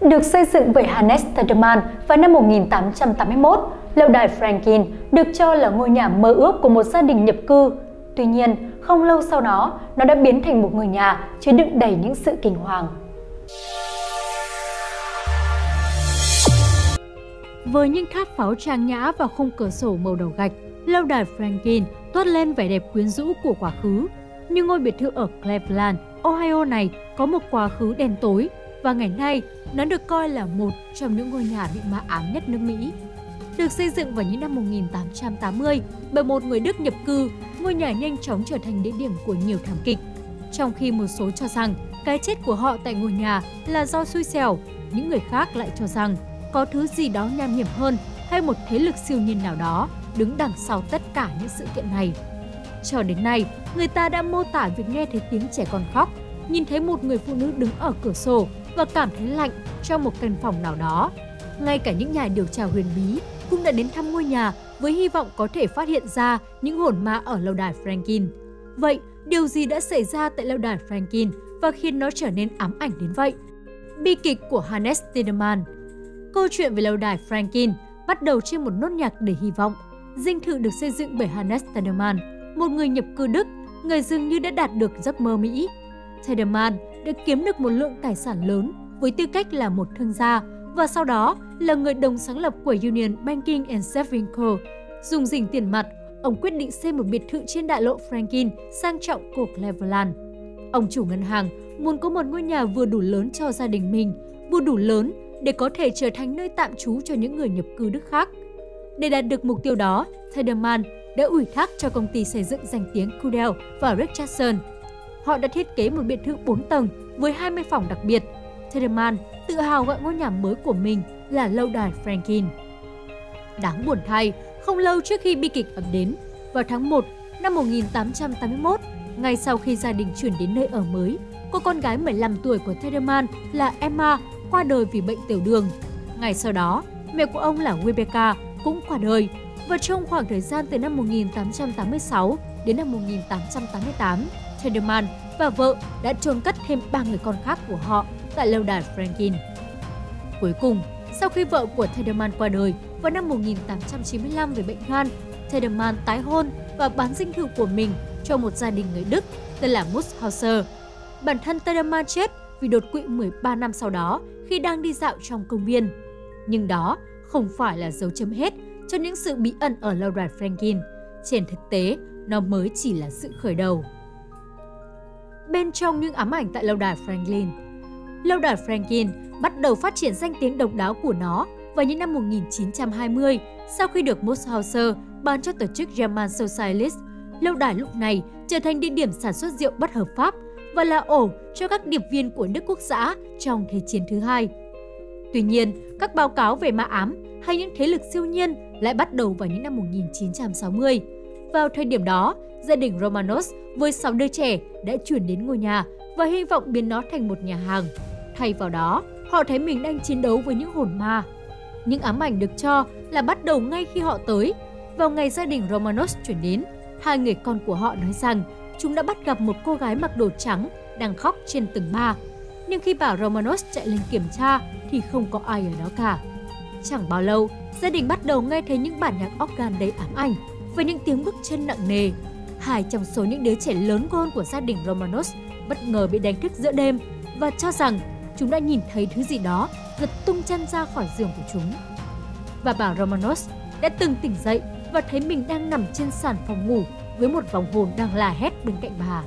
Được xây dựng bởi Hannes Tederman vào năm 1881, lâu đài Franklin được cho là ngôi nhà mơ ước của một gia đình nhập cư. Tuy nhiên, không lâu sau đó, nó đã biến thành một ngôi nhà chứa đựng đầy những sự kinh hoàng. Với những tháp pháo trang nhã và khung cửa sổ màu đầu gạch, lâu đài Franklin toát lên vẻ đẹp quyến rũ của quá khứ. Nhưng ngôi biệt thự ở Cleveland, Ohio này có một quá khứ đen tối và ngày nay nó được coi là một trong những ngôi nhà bị ma ám nhất nước Mỹ. Được xây dựng vào những năm 1880 bởi một người Đức nhập cư, ngôi nhà nhanh chóng trở thành địa điểm của nhiều thảm kịch. Trong khi một số cho rằng cái chết của họ tại ngôi nhà là do xui xẻo, những người khác lại cho rằng có thứ gì đó nham hiểm hơn hay một thế lực siêu nhiên nào đó đứng đằng sau tất cả những sự kiện này. Cho đến nay, người ta đã mô tả việc nghe thấy tiếng trẻ con khóc, nhìn thấy một người phụ nữ đứng ở cửa sổ và cảm thấy lạnh trong một căn phòng nào đó. Ngay cả những nhà điều tra huyền bí cũng đã đến thăm ngôi nhà với hy vọng có thể phát hiện ra những hồn ma ở lâu đài Franklin. Vậy, điều gì đã xảy ra tại lâu đài Franklin và khiến nó trở nên ám ảnh đến vậy? Bi kịch của Hannes Tiedemann Câu chuyện về lâu đài Franklin bắt đầu trên một nốt nhạc đầy hy vọng. Dinh thự được xây dựng bởi Hannes Tiedemann, một người nhập cư Đức, người dường như đã đạt được giấc mơ Mỹ. Tiedemann đã kiếm được một lượng tài sản lớn với tư cách là một thương gia và sau đó là người đồng sáng lập của Union Banking and Saving Co. Dùng dình tiền mặt, ông quyết định xây một biệt thự trên đại lộ Franklin sang trọng của Cleveland. Ông chủ ngân hàng muốn có một ngôi nhà vừa đủ lớn cho gia đình mình, vừa đủ lớn để có thể trở thành nơi tạm trú cho những người nhập cư Đức khác. Để đạt được mục tiêu đó, Tederman đã ủy thác cho công ty xây dựng danh tiếng Kudel và Richardson. Họ đã thiết kế một biệt thự 4 tầng với 20 phòng đặc biệt. Tederman tự hào gọi ngôi nhà mới của mình là lâu đài Franklin. Đáng buồn thay, không lâu trước khi bi kịch ập đến, vào tháng 1 năm 1881, ngay sau khi gia đình chuyển đến nơi ở mới, cô con gái 15 tuổi của Tederman là Emma qua đời vì bệnh tiểu đường. Ngày sau đó, mẹ của ông là Rebecca cũng qua đời và trong khoảng thời gian từ năm 1886 đến năm 1888, Tederman và vợ đã chôn cất thêm ba người con khác của họ tại lâu đài Franklin. Cuối cùng, sau khi vợ của Tederman qua đời vào năm 1895 về bệnh gan, Tederman tái hôn và bán dinh thự của mình cho một gia đình người Đức tên là Mushauser. Bản thân Tederman chết vì đột quỵ 13 năm sau đó khi đang đi dạo trong công viên. Nhưng đó không phải là dấu chấm hết cho những sự bí ẩn ở lâu đài Franklin. Trên thực tế, nó mới chỉ là sự khởi đầu. Bên trong những ám ảnh tại lâu đài Franklin Lâu đài Franklin bắt đầu phát triển danh tiếng độc đáo của nó vào những năm 1920 sau khi được Mosshauser bán cho tổ chức German Socialist. Lâu đài lúc này trở thành địa điểm sản xuất rượu bất hợp pháp và là ổ cho các điệp viên của nước Quốc xã trong Thế chiến thứ hai. Tuy nhiên, các báo cáo về ma ám hay những thế lực siêu nhiên lại bắt đầu vào những năm 1960. Vào thời điểm đó, gia đình Romanos với 6 đứa trẻ đã chuyển đến ngôi nhà và hy vọng biến nó thành một nhà hàng. Thay vào đó, họ thấy mình đang chiến đấu với những hồn ma. Những ám ảnh được cho là bắt đầu ngay khi họ tới. Vào ngày gia đình Romanos chuyển đến, hai người con của họ nói rằng chúng đã bắt gặp một cô gái mặc đồ trắng đang khóc trên tầng 3. Nhưng khi bảo Romanos chạy lên kiểm tra thì không có ai ở đó cả. Chẳng bao lâu, gia đình bắt đầu nghe thấy những bản nhạc organ đầy ám ảnh với những tiếng bước chân nặng nề. Hai trong số những đứa trẻ lớn con của gia đình Romanos bất ngờ bị đánh thức giữa đêm và cho rằng chúng đã nhìn thấy thứ gì đó giật tung chân ra khỏi giường của chúng. Và bà Romanos đã từng tỉnh dậy và thấy mình đang nằm trên sàn phòng ngủ với một vòng hồn đang la hét bên cạnh bà.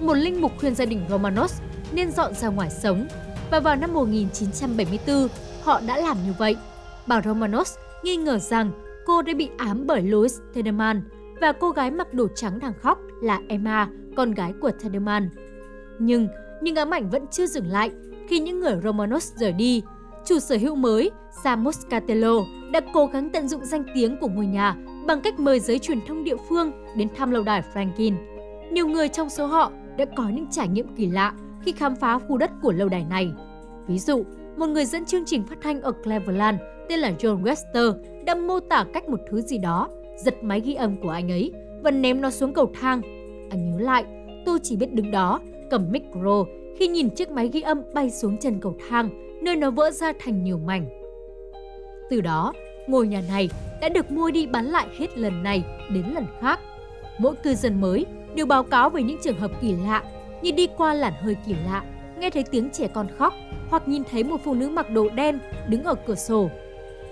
Một linh mục khuyên gia đình Romanos nên dọn ra ngoài sống và vào năm 1974 họ đã làm như vậy. Bà Romanos nghi ngờ rằng cô đã bị ám bởi Louis Tiedemann và cô gái mặc đồ trắng đang khóc là Emma, con gái của Tiedemann. Nhưng những ám ảnh vẫn chưa dừng lại khi những người Romanos rời đi. Chủ sở hữu mới, Sam Moscatello, đã cố gắng tận dụng danh tiếng của ngôi nhà bằng cách mời giới truyền thông địa phương đến thăm lâu đài Franklin. Nhiều người trong số họ đã có những trải nghiệm kỳ lạ khi khám phá khu đất của lâu đài này. Ví dụ, một người dẫn chương trình phát thanh ở Cleveland tên là John Wester đã mô tả cách một thứ gì đó giật máy ghi âm của anh ấy và ném nó xuống cầu thang. Anh nhớ lại, tôi chỉ biết đứng đó, cầm micro, khi nhìn chiếc máy ghi âm bay xuống chân cầu thang, nơi nó vỡ ra thành nhiều mảnh. Từ đó, ngôi nhà này đã được mua đi bán lại hết lần này đến lần khác. Mỗi cư dân mới đều báo cáo về những trường hợp kỳ lạ như đi qua làn hơi kỳ lạ, nghe thấy tiếng trẻ con khóc hoặc nhìn thấy một phụ nữ mặc đồ đen đứng ở cửa sổ.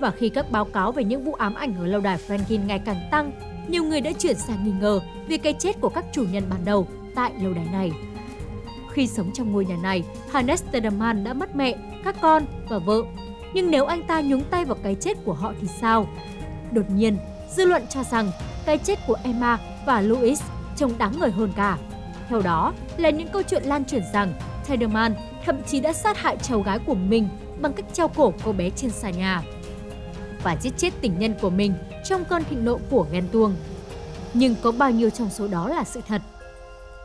Và khi các báo cáo về những vụ ám ảnh ở lâu đài Franklin ngày càng tăng, nhiều người đã chuyển sang nghi ngờ về cái chết của các chủ nhân ban đầu tại lâu đài này. Khi sống trong ngôi nhà này, Hannes Tederman đã mất mẹ, các con và vợ. Nhưng nếu anh ta nhúng tay vào cái chết của họ thì sao? Đột nhiên, dư luận cho rằng cái chết của Emma và Louis trông đáng ngờ hơn cả. Theo đó là những câu chuyện lan truyền rằng Tederman thậm chí đã sát hại cháu gái của mình bằng cách treo cổ cô bé trên xà nhà và giết chết tình nhân của mình trong cơn thịnh nộ của ghen tuông. Nhưng có bao nhiêu trong số đó là sự thật?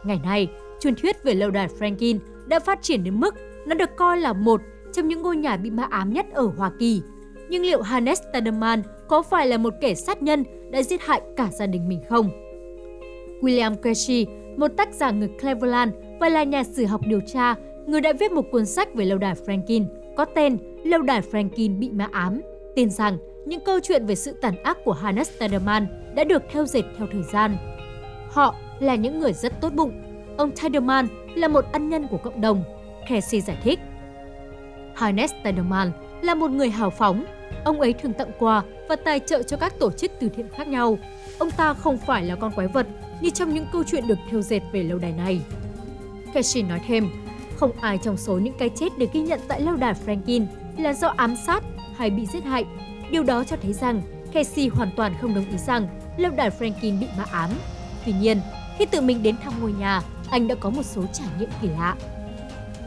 Ngày nay, truyền thuyết về lâu đài Franklin đã phát triển đến mức nó được coi là một trong những ngôi nhà bị ma ám nhất ở Hoa Kỳ. Nhưng liệu Hannes Tademan có phải là một kẻ sát nhân đã giết hại cả gia đình mình không? William Casey, một tác giả người Cleveland và là nhà sử học điều tra, người đã viết một cuốn sách về lâu đài Franklin có tên Lâu đài Franklin bị ma ám, tin rằng những câu chuyện về sự tàn ác của Hannes Tiedemann đã được theo dệt theo thời gian. Họ là những người rất tốt bụng. Ông Tiedemann là một ân nhân của cộng đồng, Casey giải thích. Hannes Tiedemann là một người hào phóng. Ông ấy thường tặng quà và tài trợ cho các tổ chức từ thiện khác nhau. Ông ta không phải là con quái vật như trong những câu chuyện được theo dệt về lâu đài này. Casey nói thêm, không ai trong số những cái chết được ghi nhận tại lâu đài Franklin là do ám sát hay bị giết hại. Điều đó cho thấy rằng Casey hoàn toàn không đồng ý rằng lâu đài Franklin bị ma ám. Tuy nhiên, khi tự mình đến thăm ngôi nhà, anh đã có một số trải nghiệm kỳ lạ.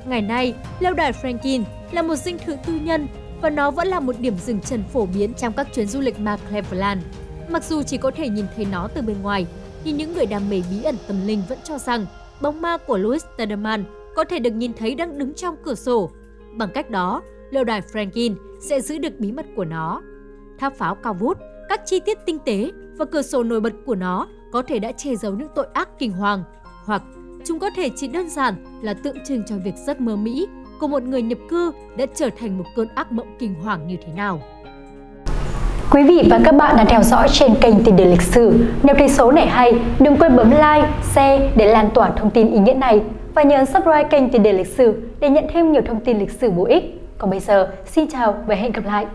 Ngày nay, lâu đài Franklin là một dinh thự tư nhân và nó vẫn là một điểm dừng chân phổ biến trong các chuyến du lịch ma Cleveland. Mặc dù chỉ có thể nhìn thấy nó từ bên ngoài, nhưng những người đam mê bí ẩn tâm linh vẫn cho rằng bóng ma của Louis Tederman có thể được nhìn thấy đang đứng trong cửa sổ. Bằng cách đó, lâu đài Franklin sẽ giữ được bí mật của nó. Tháp pháo cao vút, các chi tiết tinh tế và cửa sổ nổi bật của nó có thể đã che giấu những tội ác kinh hoàng, hoặc chúng có thể chỉ đơn giản là tượng trưng cho việc giấc mơ Mỹ của một người nhập cư đã trở thành một cơn ác mộng kinh hoàng như thế nào. Quý vị và các bạn đã theo dõi trên kênh Tìm đề lịch sử. Nếu thấy số này hay, đừng quên bấm like, share để lan tỏa thông tin ý nghĩa này và nhớ subscribe kênh Tìm đề lịch sử để nhận thêm nhiều thông tin lịch sử bổ ích. Còn bây giờ, xin chào và hẹn gặp lại!